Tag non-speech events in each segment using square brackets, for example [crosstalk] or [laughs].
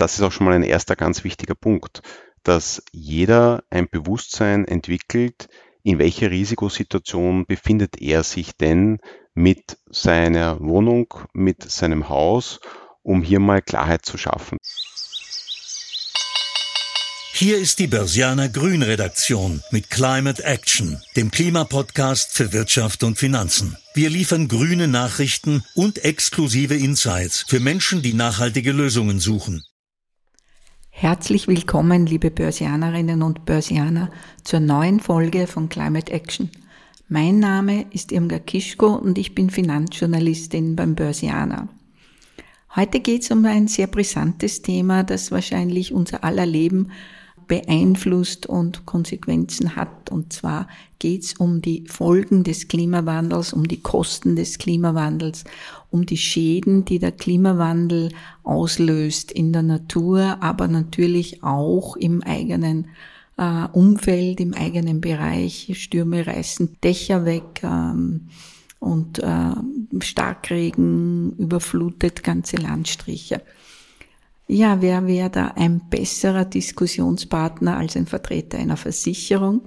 das ist auch schon mal ein erster ganz wichtiger Punkt, dass jeder ein Bewusstsein entwickelt, in welcher Risikosituation befindet er sich denn mit seiner Wohnung, mit seinem Haus, um hier mal Klarheit zu schaffen. Hier ist die Börsianer Grün Redaktion mit Climate Action, dem Klimapodcast für Wirtschaft und Finanzen. Wir liefern grüne Nachrichten und exklusive Insights für Menschen, die nachhaltige Lösungen suchen. Herzlich willkommen, liebe Börsianerinnen und Börsianer, zur neuen Folge von Climate Action. Mein Name ist Irmgard Kischko und ich bin Finanzjournalistin beim Börsianer. Heute geht es um ein sehr brisantes Thema, das wahrscheinlich unser aller Leben beeinflusst und Konsequenzen hat. Und zwar geht es um die Folgen des Klimawandels, um die Kosten des Klimawandels, um die Schäden, die der Klimawandel auslöst in der Natur, aber natürlich auch im eigenen äh, Umfeld, im eigenen Bereich. Stürme reißen Dächer weg. Ähm, und äh, Starkregen überflutet ganze Landstriche. Ja, wer wäre da ein besserer Diskussionspartner als ein Vertreter einer Versicherung?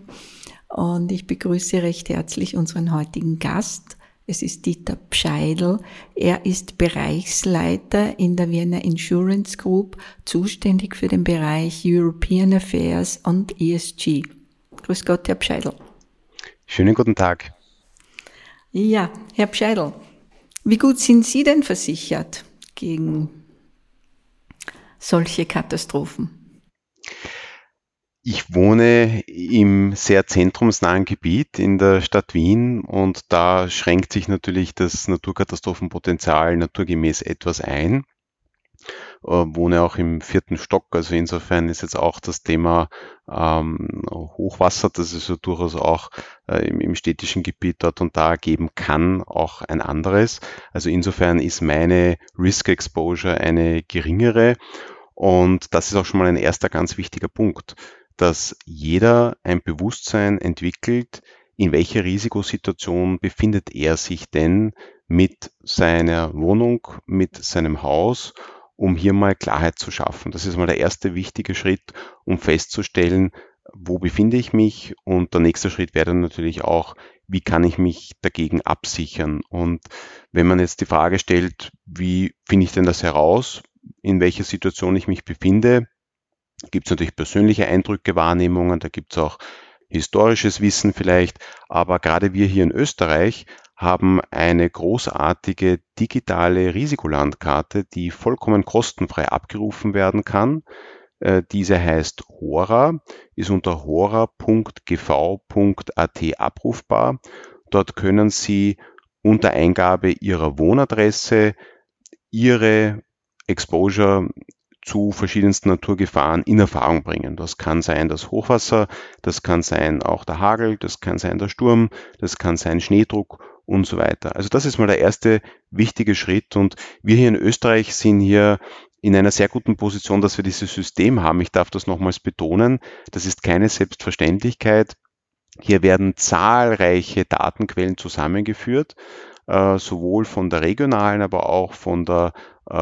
Und ich begrüße recht herzlich unseren heutigen Gast. Es ist Dieter Pscheidl. Er ist Bereichsleiter in der Vienna Insurance Group, zuständig für den Bereich European Affairs und ESG. Grüß Gott, Herr Pscheidl. Schönen guten Tag. Ja, Herr Pscheidl, wie gut sind Sie denn versichert gegen solche Katastrophen? Ich wohne im sehr zentrumsnahen Gebiet in der Stadt Wien und da schränkt sich natürlich das Naturkatastrophenpotenzial naturgemäß etwas ein. Äh, wohne auch im vierten Stock, also insofern ist jetzt auch das Thema ähm, Hochwasser, das es ja durchaus auch äh, im, im städtischen Gebiet dort und da geben kann, auch ein anderes. Also insofern ist meine Risk Exposure eine geringere und das ist auch schon mal ein erster ganz wichtiger Punkt, dass jeder ein Bewusstsein entwickelt, in welcher Risikosituation befindet er sich denn mit seiner Wohnung, mit seinem Haus, um hier mal Klarheit zu schaffen. Das ist mal der erste wichtige Schritt, um festzustellen, wo befinde ich mich und der nächste Schritt wäre dann natürlich auch, wie kann ich mich dagegen absichern? Und wenn man jetzt die Frage stellt, wie finde ich denn das heraus? in welcher Situation ich mich befinde. Gibt es natürlich persönliche Eindrücke, Wahrnehmungen, da gibt es auch historisches Wissen vielleicht, aber gerade wir hier in Österreich haben eine großartige digitale Risikolandkarte, die vollkommen kostenfrei abgerufen werden kann. Äh, diese heißt Hora, ist unter hora.gv.at abrufbar. Dort können Sie unter Eingabe Ihrer Wohnadresse Ihre Exposure zu verschiedensten Naturgefahren in Erfahrung bringen. Das kann sein das Hochwasser, das kann sein auch der Hagel, das kann sein der Sturm, das kann sein Schneedruck und so weiter. Also das ist mal der erste wichtige Schritt und wir hier in Österreich sind hier in einer sehr guten Position, dass wir dieses System haben. Ich darf das nochmals betonen. Das ist keine Selbstverständlichkeit. Hier werden zahlreiche Datenquellen zusammengeführt, äh, sowohl von der regionalen, aber auch von der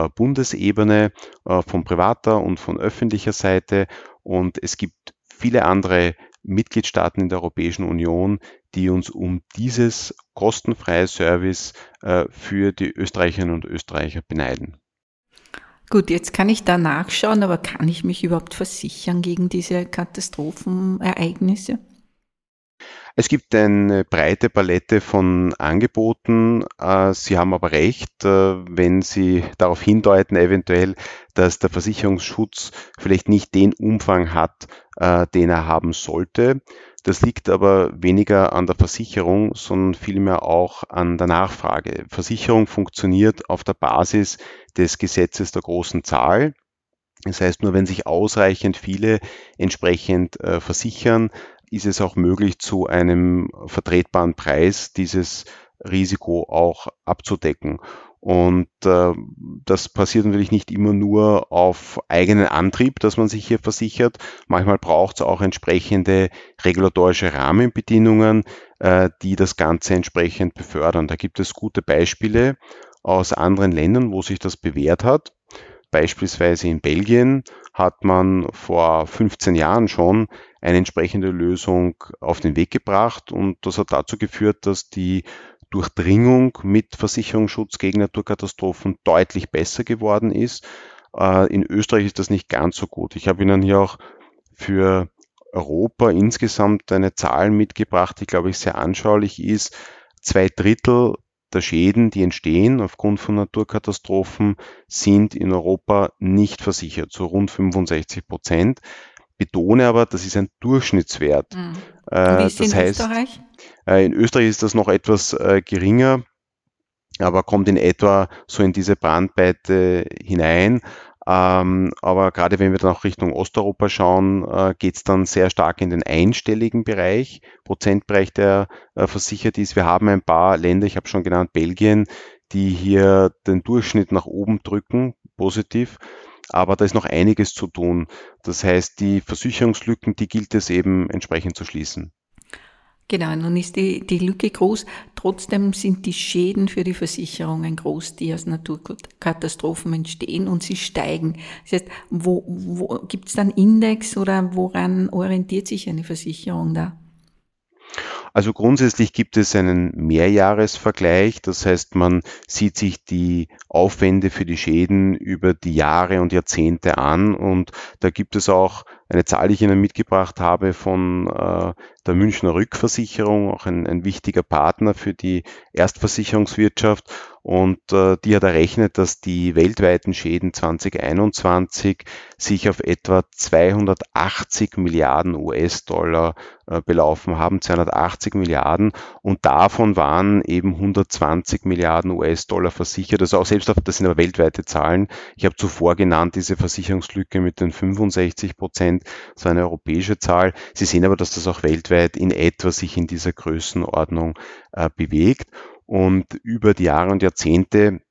Bundesebene, äh, von privater und von öffentlicher Seite. Und es gibt viele andere Mitgliedstaaten in der Europäischen Union, die uns um dieses kostenfreie Service äh, für die Österreicherinnen und Österreicher beneiden. Gut, jetzt kann ich da nachschauen, aber kann ich mich überhaupt versichern gegen diese Katastrophenereignisse? Es gibt eine breite Palette von Angeboten. Äh, Sie haben aber recht, äh, wenn Sie darauf hindeuten, eventuell, dass der Versicherungsschutz vielleicht nicht den Umfang hat, äh, den er haben sollte. Das liegt aber weniger an der Versicherung, sondern vielmehr auch an der Nachfrage. Versicherung funktioniert auf der Basis des Gesetzes der großen Zahl. Das heißt, nur wenn sich ausreichend viele entsprechend äh, versichern, ist es auch möglich, zu einem vertretbaren Preis dieses Risiko auch abzudecken. Und äh, das passiert natürlich nicht immer nur auf eigenen Antrieb, dass man sich hier versichert. Manchmal braucht es auch entsprechende regulatorische Rahmenbedingungen, äh, die das Ganze entsprechend befördern. Da gibt es gute Beispiele aus anderen Ländern, wo sich das bewährt hat. Beispielsweise in Belgien hat man vor 15 Jahren schon eine entsprechende Lösung auf den Weg gebracht und das hat dazu geführt, dass die Durchdringung mit Versicherungsschutz gegen Naturkatastrophen deutlich besser geworden ist. Äh, in Österreich ist das nicht ganz so gut. Ich habe Ihnen hier auch für Europa insgesamt eine Zahl mitgebracht, die, glaube ich, sehr anschaulich ist. Zwei Drittel der Schäden, die entstehen aufgrund von Naturkatastrophen, sind in Europa nicht versichert, so rund 65 Prozent. Betone aber, das ist ein Durchschnittswert. Mhm. Wie ist das in heißt, Österreich? Äh, in Österreich ist das noch etwas äh, geringer, aber kommt in etwa so in diese Brandweite hinein. Ähm, aber gerade wenn wir dann auch Richtung Osteuropa schauen, äh, geht es dann sehr stark in den einstelligen Bereich, Prozentbereich, der äh, versichert ist. Wir haben ein paar Länder, ich habe schon genannt, Belgien, die hier den Durchschnitt nach oben drücken, positiv. Aber da ist noch einiges zu tun. Das heißt, die Versicherungslücken, die gilt es eben entsprechend zu schließen. Genau, nun ist die, die Lücke groß. Trotzdem sind die Schäden für die Versicherungen groß, die aus Naturkatastrophen entstehen und sie steigen. Das heißt, wo, wo gibt es dann Index oder woran orientiert sich eine Versicherung da? Also grundsätzlich gibt es einen Mehrjahresvergleich, das heißt, man sieht sich die Aufwände für die Schäden über die Jahre und Jahrzehnte an und da gibt es auch eine Zahl, die ich Ihnen mitgebracht habe von äh, der Münchner Rückversicherung, auch ein, ein wichtiger Partner für die Erstversicherungswirtschaft. Und äh, die hat errechnet, dass die weltweiten Schäden 2021 sich auf etwa 280 Milliarden US-Dollar äh, belaufen haben, 280 Milliarden. Und davon waren eben 120 Milliarden US-Dollar versichert. Also auch selbst auf, das sind aber weltweite Zahlen. Ich habe zuvor genannt diese Versicherungslücke mit den 65 Prozent, so eine europäische Zahl. Sie sehen aber, dass das auch weltweit in etwa sich in dieser Größenordnung äh, bewegt. Und über die Jahre und Jahrzehnte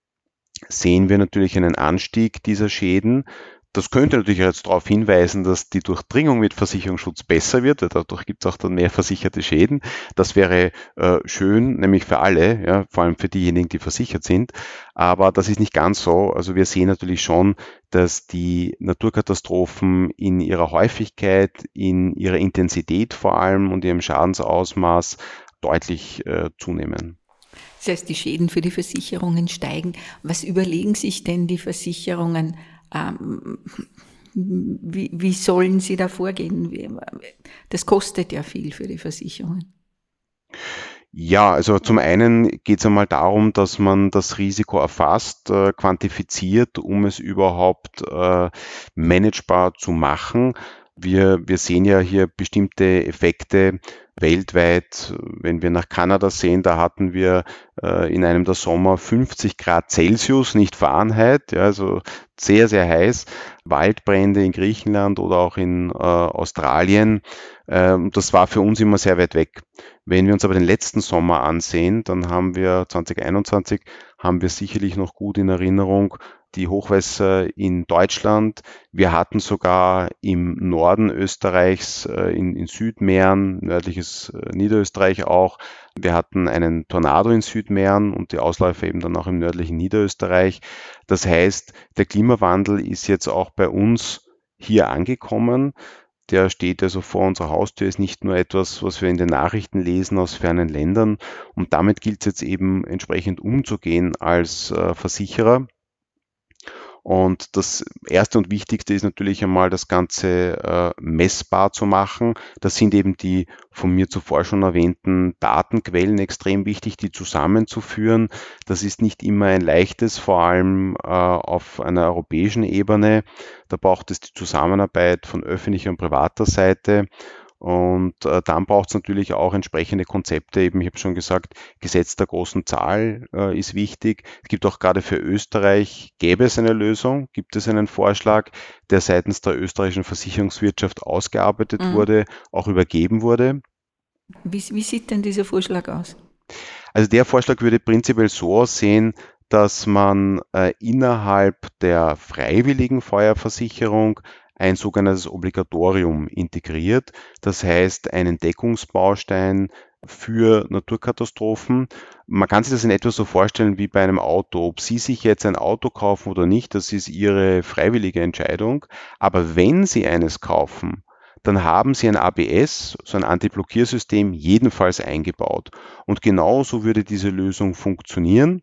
sehen wir natürlich einen Anstieg dieser Schäden. Das könnte natürlich jetzt darauf hinweisen, dass die Durchdringung mit Versicherungsschutz besser wird. Dadurch gibt es auch dann mehr versicherte Schäden. Das wäre äh, schön, nämlich für alle, ja, vor allem für diejenigen, die versichert sind. Aber das ist nicht ganz so. Also wir sehen natürlich schon, dass die Naturkatastrophen in ihrer Häufigkeit, in ihrer Intensität vor allem und ihrem Schadensausmaß deutlich äh, zunehmen. Das heißt, die Schäden für die Versicherungen steigen. Was überlegen sich denn die Versicherungen? Ähm, wie, wie sollen sie da vorgehen? Das kostet ja viel für die Versicherungen. Ja, also zum einen geht es einmal darum, dass man das Risiko erfasst, äh, quantifiziert, um es überhaupt äh, managebar zu machen. Wir, wir sehen ja hier bestimmte Effekte weltweit. Wenn wir nach Kanada sehen, da hatten wir äh, in einem der Sommer 50 Grad Celsius, nicht Fahrenheit, ja, also sehr, sehr heiß. Waldbrände in Griechenland oder auch in äh, Australien. Ähm, das war für uns immer sehr weit weg. Wenn wir uns aber den letzten Sommer ansehen, dann haben wir 2021 haben wir sicherlich noch gut in Erinnerung die Hochwässer in Deutschland. Wir hatten sogar im Norden Österreichs, äh, in, in Südmähren, nördliches äh, Niederösterreich auch. Wir hatten einen Tornado in Südmähren und die Ausläufer eben dann auch im nördlichen Niederösterreich. Das heißt, der Klimawandel ist jetzt auch bei uns hier angekommen. Der steht also vor unserer Haustür, ist nicht nur etwas, was wir in den Nachrichten lesen aus fernen Ländern. Und damit gilt es jetzt eben entsprechend umzugehen als äh, Versicherer und das Erste und Wichtigste ist natürlich einmal das Ganze äh, messbar zu machen. Das sind eben die von mir zuvor schon erwähnten Datenquellen extrem wichtig, die zusammenzuführen. Das ist nicht immer ein leichtes, vor allem äh, auf einer europäischen Ebene. Da braucht es die Zusammenarbeit von öffentlicher und privater Seite. Und äh, dann braucht es natürlich auch entsprechende Konzepte. Eben, ich habe schon gesagt, Gesetz der großen Zahl äh, ist wichtig. Es gibt auch gerade für Österreich, gäbe es eine Lösung, gibt es einen Vorschlag, der seitens der österreichischen Versicherungswirtschaft ausgearbeitet mhm. wurde, auch übergeben wurde. Wie, wie sieht denn dieser Vorschlag aus? Also der Vorschlag würde prinzipiell so aussehen, dass man äh, innerhalb der freiwilligen Feuerversicherung ein sogenanntes Obligatorium integriert. Das heißt, einen Deckungsbaustein für Naturkatastrophen. man kann sich das in etwa so vorstellen wie bei einem Auto. Ob Sie sich jetzt ein Auto kaufen oder nicht, das ist Ihre freiwillige Entscheidung. Aber wenn Sie eines kaufen, dann haben Sie ein ABS, so ein Antiblockiersystem, jedenfalls eingebaut. Und genauso würde diese Lösung funktionieren.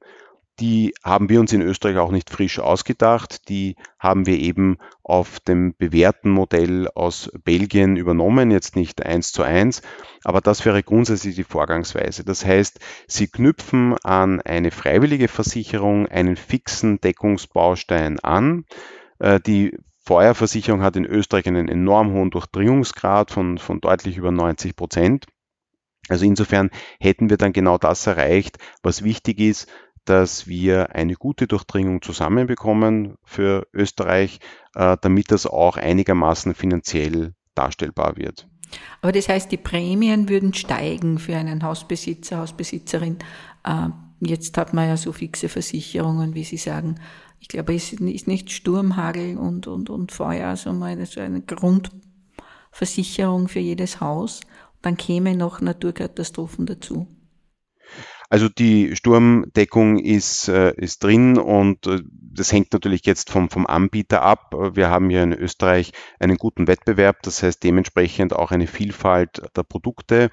Die haben wir uns in Österreich auch nicht frisch ausgedacht. Die haben wir eben auf dem bewährten Modell aus Belgien übernommen, jetzt nicht eins zu eins, aber das wäre grundsätzlich die Vorgangsweise. Das heißt, Sie knüpfen an eine freiwillige Versicherung einen fixen Deckungsbaustein an. Äh, die Feuerversicherung hat in Österreich einen enorm hohen Durchdringungsgrad von, von deutlich über 90 Prozent. Also insofern hätten wir dann genau das erreicht, was wichtig ist, dass wir eine gute Durchdringung zusammenbekommen für Österreich, äh, damit das auch einigermaßen finanziell darstellbar wird. Aber das heißt, die Prämien würden steigen für einen Hausbesitzer, Hausbesitzerin. Äh, jetzt hat man ja so fixe Versicherungen, wie Sie sagen. Ich glaube, es ist nicht Sturm, Hagel und, und, und Feuer, sondern so eine Grundversicherung für jedes Haus. Dann käme noch Naturkatastrophen dazu. Also die Sturmdeckung ist, äh, ist drin und äh, das hängt natürlich jetzt vom, vom Anbieter ab. Wir haben hier in Österreich einen guten Wettbewerb, das heißt dementsprechend auch eine Vielfalt der Produkte.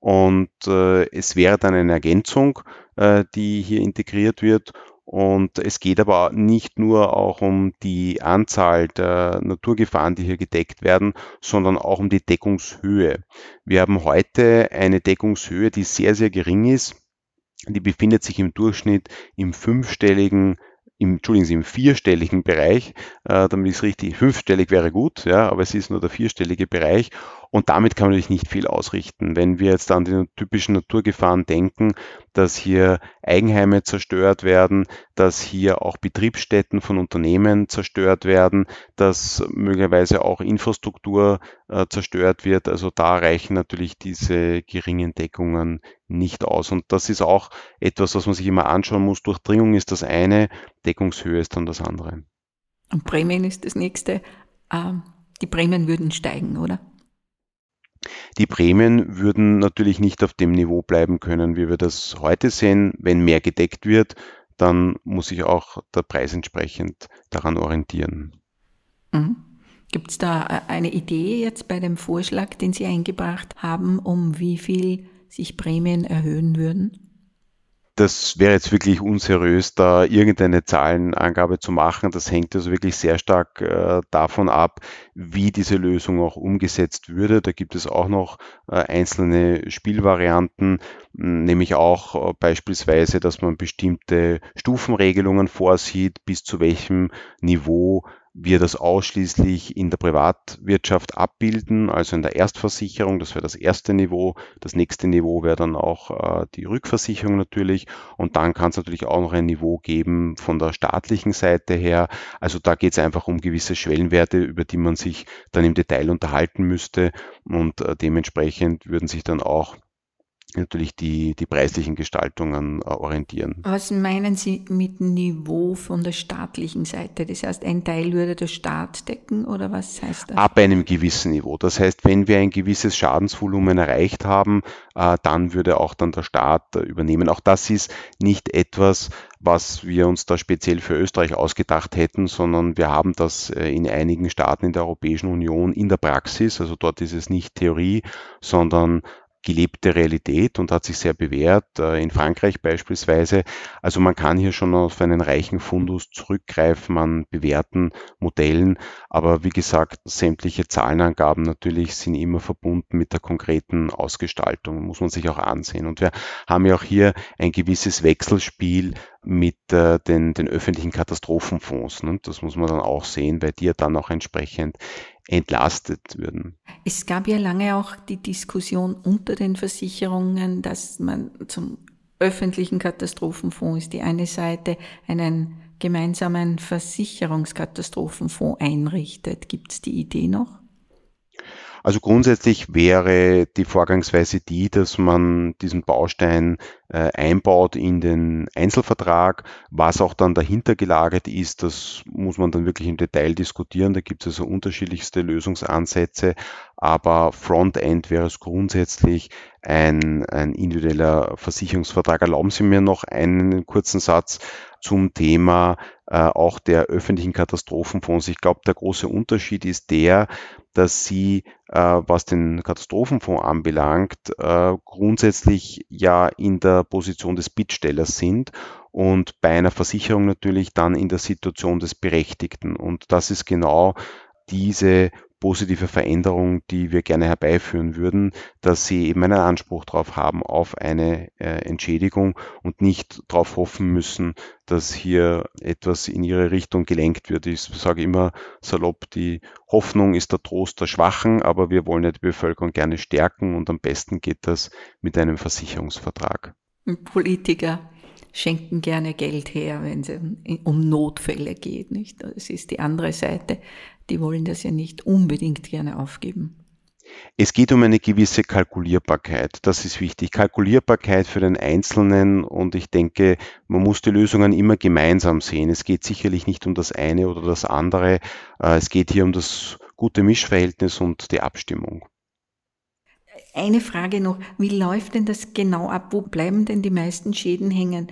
Und äh, es wäre dann eine Ergänzung, die hier integriert wird. Und es geht aber nicht nur auch um die Anzahl der Naturgefahren, die hier gedeckt werden, sondern auch um die Deckungshöhe. Wir haben heute eine Deckungshöhe, die sehr, sehr gering ist die befindet sich im Durchschnitt im fünfstelligen im, Entschuldigen Sie, im vierstelligen Bereich, äh, damit ist richtig, fünfstellig wäre gut, ja, aber es ist nur der vierstellige Bereich und damit kann man natürlich nicht viel ausrichten. Wenn wir jetzt an die typischen Naturgefahren denken, dass hier Eigenheime zerstört werden, dass hier auch Betriebsstätten von Unternehmen zerstört werden, dass möglicherweise auch Infrastruktur äh, zerstört wird, also da reichen natürlich diese geringen Deckungen nicht aus. Und das ist auch etwas, was man sich immer anschauen muss. Durchdringung ist das eine, Deckungshöhe ist dann das andere. Und Prämien ist das nächste. Ähm, die Prämien würden steigen, oder? Die Prämien würden natürlich nicht auf dem Niveau bleiben können, wie wir das heute sehen. Wenn mehr gedeckt wird, dann muss sich auch der Preis entsprechend daran orientieren. Mhm. Gibt es da äh, eine Idee jetzt bei dem Vorschlag, den Sie eingebracht haben, um wie viel sich Prämien erhöhen würden? Das wäre jetzt wirklich unseriös, da irgendeine Zahlenangabe zu machen. Das hängt also wirklich sehr stark äh, davon ab, wie diese Lösung auch umgesetzt würde. Da gibt es auch noch äh, einzelne Spielvarianten, nämlich auch äh, beispielsweise, dass man bestimmte Stufenregelungen vorsieht, bis zu welchem Niveau wir das ausschließlich in der Privatwirtschaft abbilden, also in der Erstversicherung, das wäre das erste Niveau. Das nächste Niveau wäre dann auch äh, die Rückversicherung natürlich. Und dann kann es natürlich auch noch ein Niveau geben von der staatlichen Seite her. Also da geht es einfach um gewisse Schwellenwerte, über die man sich dann im Detail unterhalten müsste. Und äh, dementsprechend würden sich dann auch natürlich die, die preislichen Gestaltungen äh, orientieren. Was meinen Sie mit Niveau von der staatlichen Seite? Das heißt, ein Teil würde der Staat decken oder was heißt das? Ab einem gewissen Niveau. Das heißt, wenn wir ein gewisses Schadensvolumen erreicht haben, äh, dann würde auch dann der Staat äh, übernehmen. Auch das ist nicht etwas, was wir uns da speziell für Österreich ausgedacht hätten, sondern wir haben das in einigen Staaten in der Europäischen Union in der Praxis. Also dort ist es nicht Theorie, sondern gelebte Realität und hat sich sehr bewährt, äh, in Frankreich beispielsweise. Also man kann hier schon auf einen reichen Fundus zurückgreifen an bewährten Modellen, aber wie gesagt, sämtliche Zahlenangaben natürlich sind immer verbunden mit der konkreten Ausgestaltung, muss man sich auch ansehen. Und wir haben ja auch hier ein gewisses Wechselspiel mit äh, den, den öffentlichen Katastrophenfonds. Ne? Das muss man dann auch sehen, weil die ja dann auch entsprechend entlastet würden. Es gab ja lange auch die Diskussion unter den Versicherungen, dass man zum öffentlichen Katastrophenfonds ist die eine Seite einen gemeinsamen Versicherungskatastrophenfonds einrichtet. Gibt es die Idee noch? Also grundsätzlich wäre die Vorgangsweise die, dass man diesen Baustein äh, einbaut in den Einzelvertrag. Was auch dann dahinter gelagert ist, das muss man dann wirklich im Detail diskutieren. Da gibt es also unterschiedlichste Lösungsansätze, aber Frontend wäre es grundsätzlich ein, ein individueller Versicherungsvertrag. Erlauben Sie mir noch einen kurzen Satz zum Thema äh, auch der öffentlichen Katastrophenfonds. Ich glaube, der große Unterschied ist der, dass sie, äh, was den Katastrophenfonds anbelangt, äh, grundsätzlich ja in der Position des Bittstellers sind und bei einer Versicherung natürlich dann in der Situation des Berechtigten. Und das ist genau diese positive Veränderung, die wir gerne herbeiführen würden, dass sie eben einen Anspruch darauf haben, auf eine äh, Entschädigung und nicht darauf hoffen müssen, dass hier etwas in ihre Richtung gelenkt wird. Ich sage immer salopp, die Hoffnung ist der Trost der Schwachen, aber wir wollen ja die Bevölkerung gerne stärken und am besten geht das mit einem Versicherungsvertrag. Politiker schenken gerne Geld her, wenn es um Notfälle geht, nicht? Das ist die andere Seite. Die wollen das ja nicht unbedingt gerne aufgeben. Es geht um eine gewisse Kalkulierbarkeit. Das ist wichtig. Kalkulierbarkeit für den Einzelnen und ich denke, man muss die Lösungen immer gemeinsam sehen. Es geht sicherlich nicht um das eine oder das andere. Äh, es geht hier um das gute Mischverhältnis und die Abstimmung. Eine Frage noch, wie läuft denn das genau ab? Wo bleiben denn die meisten Schäden hängen?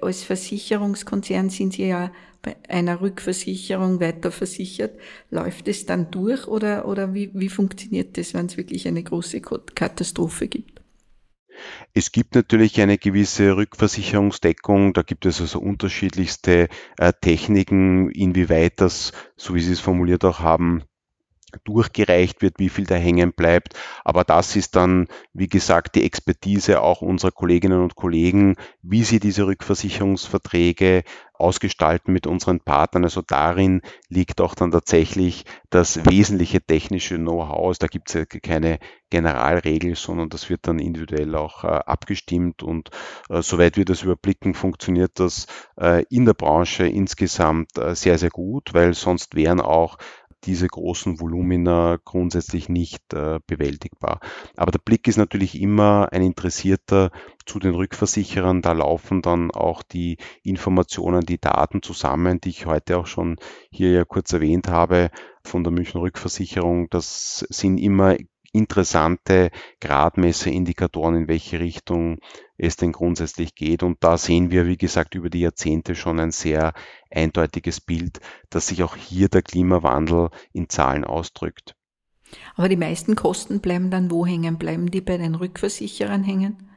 Als Versicherungskonzern sind Sie ja bei einer Rückversicherung weiter versichert. Läuft es dann durch oder, oder wie, wie funktioniert das, wenn es wirklich eine große Katastrophe gibt? Es gibt natürlich eine gewisse Rückversicherungsdeckung. Da gibt es also unterschiedlichste äh, Techniken, inwieweit das, so wie Sie es formuliert auch haben, durchgereicht wird, wie viel da hängen bleibt. Aber das ist dann, wie gesagt, die Expertise auch unserer Kolleginnen und Kollegen, wie sie diese Rückversicherungsverträge ausgestalten mit unseren Partnern. Also darin liegt auch dann tatsächlich das wesentliche technische Know-how. Also da gibt es ja keine Generalregel, sondern das wird dann individuell auch äh, abgestimmt und äh, soweit wir das überblicken, funktioniert das äh, in der Branche insgesamt äh, sehr, sehr gut, weil sonst wären auch diese großen Volumina grundsätzlich nicht äh, bewältigbar. Aber der Blick ist natürlich immer ein interessierter zu den Rückversicherern. Da laufen dann auch die Informationen, die Daten zusammen, die ich heute auch schon hier ja kurz erwähnt habe von der München Rückversicherung. Das sind immer interessante Gradmesserindikatoren, in welche Richtung es denn grundsätzlich geht. Und da sehen wir, wie gesagt, über die Jahrzehnte schon ein sehr eindeutiges Bild, dass sich auch hier der Klimawandel in Zahlen ausdrückt. Aber die meisten Kosten bleiben dann wo hängen? Bleiben die bei den Rückversicherern hängen?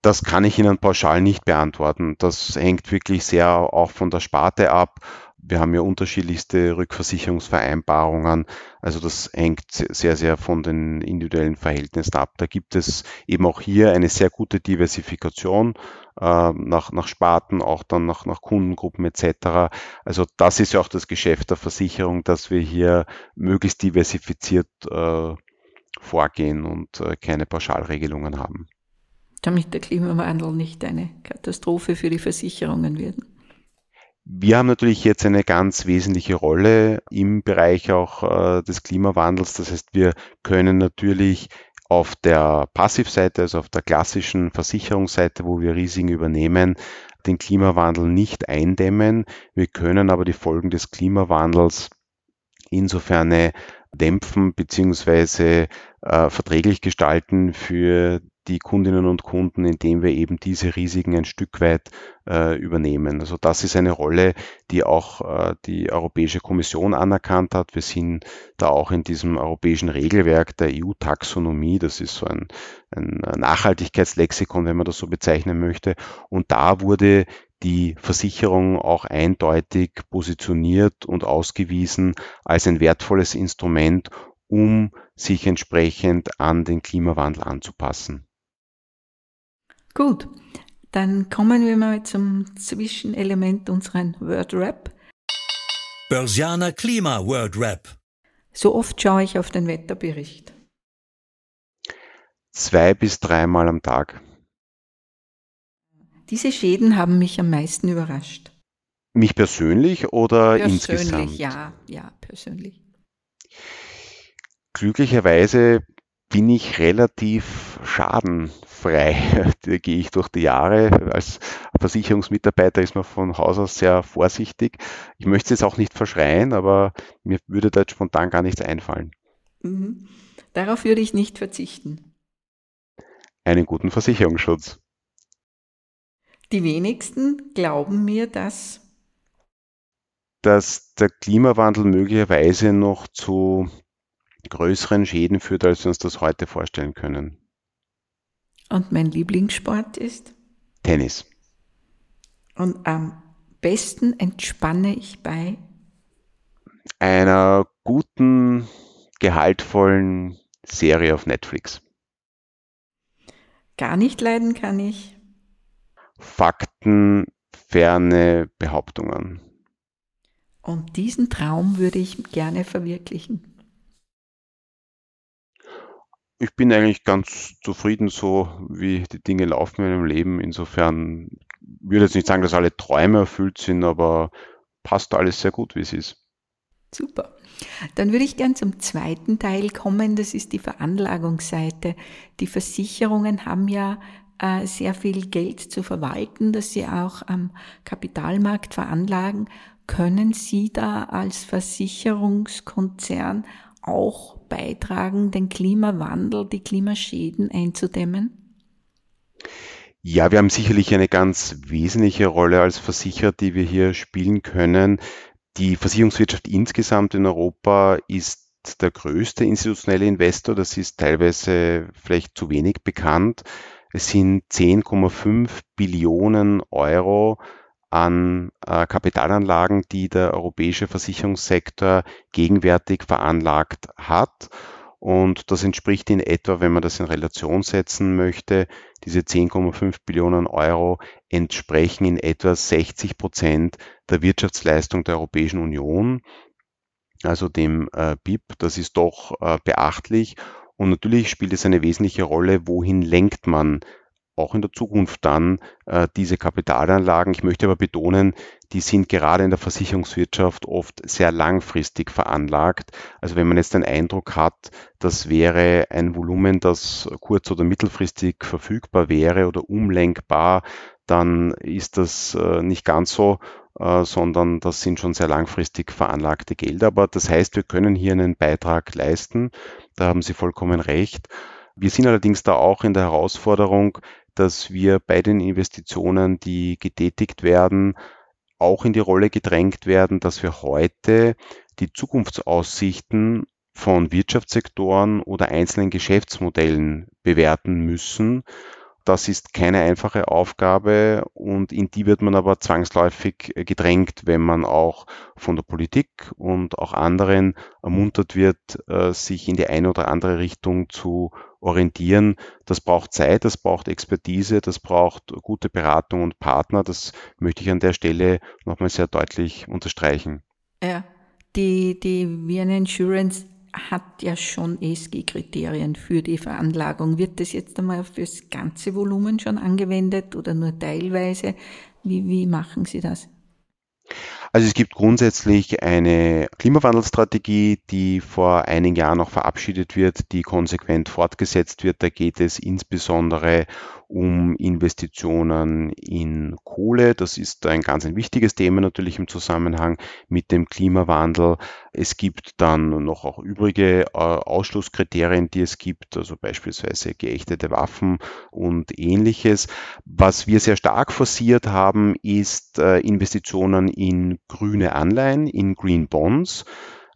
Das kann ich Ihnen pauschal nicht beantworten. Das hängt wirklich sehr auch von der Sparte ab wir haben ja unterschiedlichste Rückversicherungsvereinbarungen. Also das hängt sehr, sehr von den individuellen Verhältnissen ab. Da gibt es eben auch hier eine sehr gute Diversifikation äh, nach, nach Sparten, auch dann nach, nach Kundengruppen etc. Also das ist ja auch das Geschäft der Versicherung, dass wir hier möglichst diversifiziert äh, vorgehen und äh, keine Pauschalregelungen haben. Damit der Klimawandel nicht eine Katastrophe für die Versicherungen wird. Wir haben natürlich jetzt eine ganz wesentliche Rolle im Bereich auch äh, des Klimawandels. Das heißt, wir können natürlich auf der Passivseite, also auf der klassischen Versicherungsseite, wo wir Risiken übernehmen, den Klimawandel nicht eindämmen. Wir können aber die Folgen des Klimawandels insofern dämpfen bzw. Äh, verträglich gestalten für die Kundinnen und Kunden, indem wir eben diese Risiken ein Stück weit äh, übernehmen. Also das ist eine Rolle, die auch äh, die Europäische Kommission anerkannt hat. Wir sind da auch in diesem europäischen Regelwerk der EU-Taxonomie, das ist so ein, ein Nachhaltigkeitslexikon, wenn man das so bezeichnen möchte. Und da wurde die Versicherung auch eindeutig positioniert und ausgewiesen als ein wertvolles Instrument, um sich entsprechend an den Klimawandel anzupassen. Gut, dann kommen wir mal zum Zwischenelement unseren Word Rap. Börsianer Klima Word Rap. So oft schaue ich auf den Wetterbericht. Zwei bis dreimal am Tag. Diese Schäden haben mich am meisten überrascht. Mich persönlich oder persönlich, insgesamt? Ja, ja, persönlich. Glücklicherweise bin ich relativ schadenfrei. [laughs] Da gehe ich durch die Jahre. Als Versicherungsmitarbeiter ist man von Haus aus sehr vorsichtig. Ich möchte es auch nicht verschreien, aber mir würde da jetzt spontan gar nichts einfallen. Mhm. Darauf würde ich nicht verzichten. Einen guten Versicherungsschutz. Die wenigsten glauben mir, dass dass der Klimawandel möglicherweise noch zu größeren Schäden führt, als wir uns das heute vorstellen können. Und mein Lieblingssport ist? Tennis. Und am besten entspanne ich bei einer guten, gehaltvollen Serie auf Netflix. Gar nicht leiden kann ich. Faktenferne Behauptungen. Und diesen Traum würde ich gerne verwirklichen. Ich bin eigentlich ganz zufrieden, so wie die Dinge laufen in meinem Leben. Insofern würde ich jetzt nicht sagen, dass alle Träume erfüllt sind, aber passt alles sehr gut, wie es ist. Super. Dann würde ich gern zum zweiten Teil kommen. Das ist die Veranlagungsseite. Die Versicherungen haben ja äh, sehr viel Geld zu verwalten, das sie auch am Kapitalmarkt veranlagen. Können Sie da als Versicherungskonzern auch beitragen, den Klimawandel, die Klimaschäden einzudämmen? Ja, wir haben sicherlich eine ganz wesentliche Rolle als Versicherer, die wir hier spielen können. Die Versicherungswirtschaft insgesamt in Europa ist der größte institutionelle Investor. Das ist teilweise vielleicht zu wenig bekannt. Es sind 10,5 Billionen Euro an äh, Kapitalanlagen, die der europäische Versicherungssektor gegenwärtig veranlagt hat. Und das entspricht in etwa, wenn man das in Relation setzen möchte, diese 10,5 Billionen Euro entsprechen in etwa 60 Prozent der Wirtschaftsleistung der Europäischen Union, also dem äh, BIP. Das ist doch äh, beachtlich. Und natürlich spielt es eine wesentliche Rolle, wohin lenkt man auch in der Zukunft dann äh, diese Kapitalanlagen. Ich möchte aber betonen, die sind gerade in der Versicherungswirtschaft oft sehr langfristig veranlagt. Also wenn man jetzt den Eindruck hat, das wäre ein Volumen, das kurz- oder mittelfristig verfügbar wäre oder umlenkbar, dann ist das äh, nicht ganz so, äh, sondern das sind schon sehr langfristig veranlagte Gelder. Aber das heißt, wir können hier einen Beitrag leisten. Da haben Sie vollkommen recht. Wir sind allerdings da auch in der Herausforderung, dass wir bei den Investitionen, die getätigt werden, auch in die Rolle gedrängt werden, dass wir heute die Zukunftsaussichten von Wirtschaftssektoren oder einzelnen Geschäftsmodellen bewerten müssen das ist keine einfache Aufgabe und in die wird man aber zwangsläufig gedrängt, wenn man auch von der Politik und auch anderen ermuntert wird, äh, sich in die eine oder andere Richtung zu orientieren. Das braucht Zeit, das braucht Expertise, das braucht gute Beratung und Partner. Das möchte ich an der Stelle nochmal sehr deutlich unterstreichen. Ja, die, die Vienna Insurance hat ja schon ESG-Kriterien für die Veranlagung. Wird das jetzt einmal fürs ganze Volumen schon angewendet oder nur teilweise? Wie, wie machen Sie das? Also es gibt grundsätzlich eine Klimawandelstrategie, die vor einigen Jahren noch verabschiedet wird, die konsequent fortgesetzt wird. Da geht es insbesondere um Investitionen in Kohle. Das ist ein ganz ein wichtiges Thema natürlich im Zusammenhang mit dem Klimawandel. Es gibt dann noch auch übrige äh, Ausschlusskriterien, die es gibt, also beispielsweise geächtete Waffen und ähnliches. Was wir sehr stark forciert haben, ist äh, Investitionen in grüne Anleihen, in Green Bonds.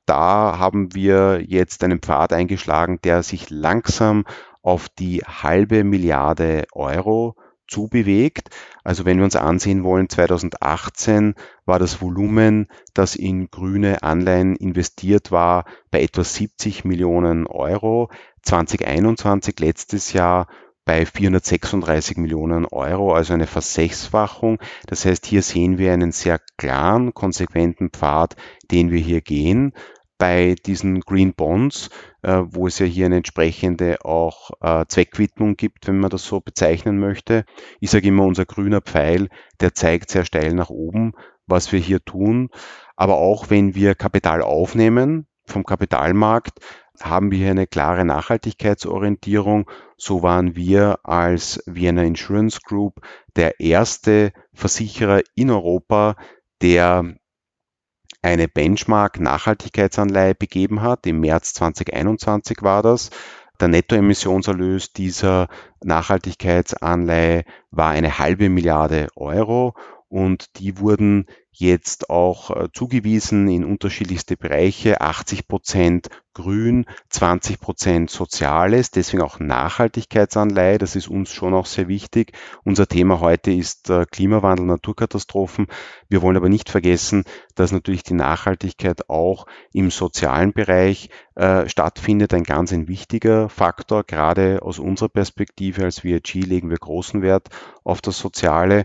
Da haben wir jetzt einen Pfad eingeschlagen, der sich langsam auf die halbe Milliarde Euro zubewegt. Also wenn wir uns ansehen wollen, 2018 war das Volumen, das in grüne Anleihen investiert war, bei etwa 70 Millionen Euro. 2021, letztes Jahr, bei 436 Millionen Euro, also eine Versechsfachung. Das heißt, hier sehen wir einen sehr klaren, konsequenten Pfad, den wir hier gehen bei diesen Green Bonds, äh, wo es ja hier eine entsprechende auch äh, Zweckwidmung gibt, wenn man das so bezeichnen möchte. Ich sage immer, unser grüner Pfeil, der zeigt sehr steil nach oben, was wir hier tun. Aber auch wenn wir Kapital aufnehmen, vom Kapitalmarkt haben wir hier eine klare Nachhaltigkeitsorientierung. So waren wir als Vienna Insurance Group der erste Versicherer in Europa, der eine Benchmark-Nachhaltigkeitsanleihe begeben hat. Im März 2021 war das. Der Nettoemissionserlös dieser Nachhaltigkeitsanleihe war eine halbe Milliarde Euro und die wurden jetzt auch äh, zugewiesen in unterschiedlichste Bereiche. 80 Prozent Grün, 20 Prozent Soziales, deswegen auch Nachhaltigkeitsanleihe. Das ist uns schon auch sehr wichtig. Unser Thema heute ist äh, Klimawandel, Naturkatastrophen. Wir wollen aber nicht vergessen, dass natürlich die Nachhaltigkeit auch im sozialen Bereich äh, stattfindet. Ein ganz ein wichtiger Faktor. Gerade aus unserer Perspektive als VIG legen wir großen Wert auf das Soziale.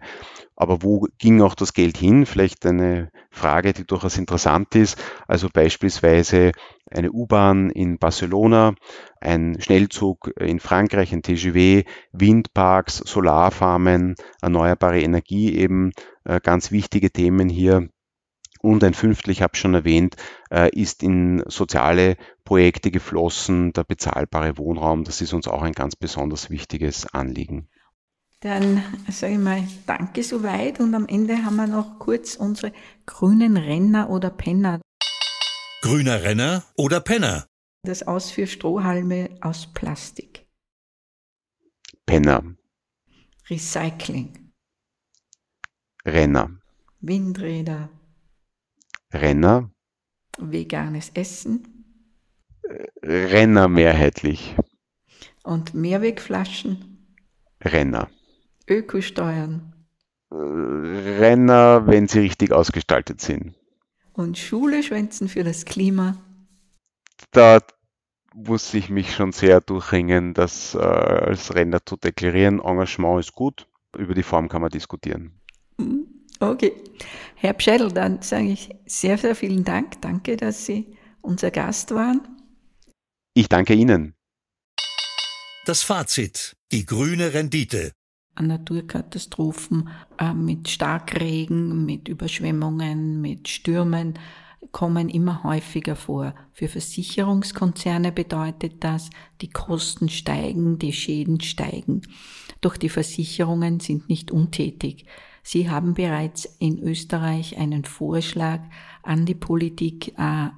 Aber wo ging auch das Geld hin? Vielleicht eine Frage, die durchaus interessant ist. Also beispielsweise eine U-Bahn in Barcelona, ein Schnellzug in Frankreich, ein TGV, Windparks, Solarfarmen, erneuerbare Energie eben äh, ganz wichtige Themen hier. Und ein Fünftel, ich habe schon erwähnt, äh, ist in soziale Projekte geflossen, der bezahlbare Wohnraum. Das ist uns auch ein ganz besonders wichtiges Anliegen. Dann sage ich mal Danke soweit und am Ende haben wir noch kurz unsere grünen Renner oder Penner. Grüner Renner oder Penner? Das Aus für Strohhalme aus Plastik. Penner. Recycling. Renner. Windräder. Renner. Veganes Essen. Renner mehrheitlich. Und Mehrwegflaschen. Renner. Ökosteuern. Renner, wenn sie richtig ausgestaltet sind. Und Schule schwänzen für das Klima. Da muss ich mich schon sehr durchringen, das äh, als Renner zu deklarieren. Engagement ist gut, über die Form kann man diskutieren. Mhm. Okay. Herr Pschedl, dann sage ich sehr, sehr vielen Dank. Danke, dass Sie unser Gast waren. Ich danke Ihnen. Das Fazit. Die grüne Rendite an Naturkatastrophen äh, mit Starkregen, mit Überschwemmungen, mit Stürmen kommen immer häufiger vor. Für Versicherungskonzerne bedeutet das, die Kosten steigen, die Schäden steigen. Doch die Versicherungen sind nicht untätig. Sie haben bereits in Österreich einen Vorschlag an die Politik äh,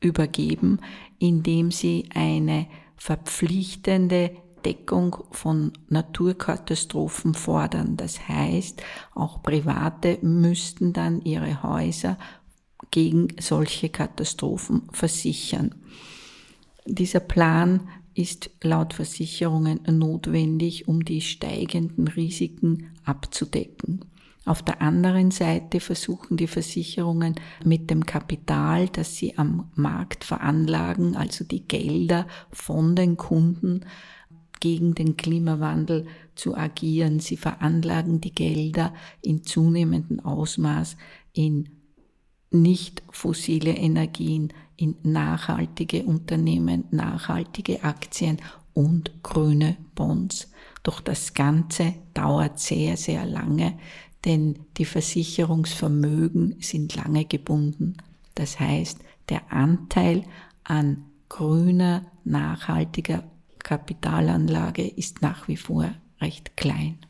übergeben, indem sie eine verpflichtende Deckung von Naturkatastrophen fordern. Das heißt, auch Private müssten dann ihre Häuser gegen solche Katastrophen versichern. Dieser Plan ist laut Versicherungen notwendig, um die steigenden Risiken abzudecken. Auf der anderen Seite versuchen die Versicherungen mit dem Kapital, das sie am Markt veranlagen, also die Gelder von den Kunden, gegen den Klimawandel zu agieren. Sie veranlagen die Gelder in zunehmendem Ausmaß in nicht fossile Energien, in nachhaltige Unternehmen, nachhaltige Aktien und grüne Bonds. Doch das Ganze dauert sehr, sehr lange, denn die Versicherungsvermögen sind lange gebunden. Das heißt, der Anteil an grüner, nachhaltiger Kapitalanlage ist nach wie vor recht klein.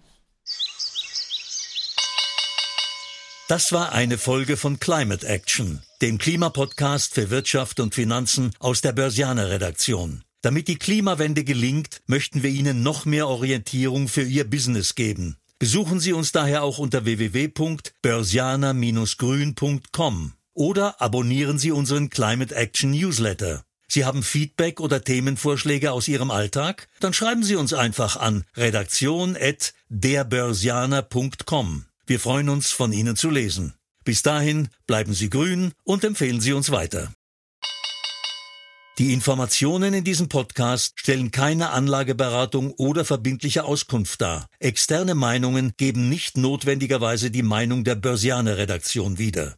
Das war eine Folge von Climate Action, dem Klimapodcast für Wirtschaft und Finanzen aus der Börsianer Redaktion. Damit die Klimawende gelingt, möchten wir Ihnen noch mehr Orientierung für Ihr Business geben. Besuchen Sie uns daher auch unter www.börsianer-grün.com oder abonnieren Sie unseren Climate Action Newsletter. Sie haben Feedback oder Themenvorschläge aus Ihrem Alltag? Dann schreiben Sie uns einfach an redaktion.derbörsianer.com. Wir freuen uns, von Ihnen zu lesen. Bis dahin bleiben Sie grün und empfehlen Sie uns weiter. Die Informationen in diesem Podcast stellen keine Anlageberatung oder verbindliche Auskunft dar. Externe Meinungen geben nicht notwendigerweise die Meinung der Börsianer Redaktion wieder.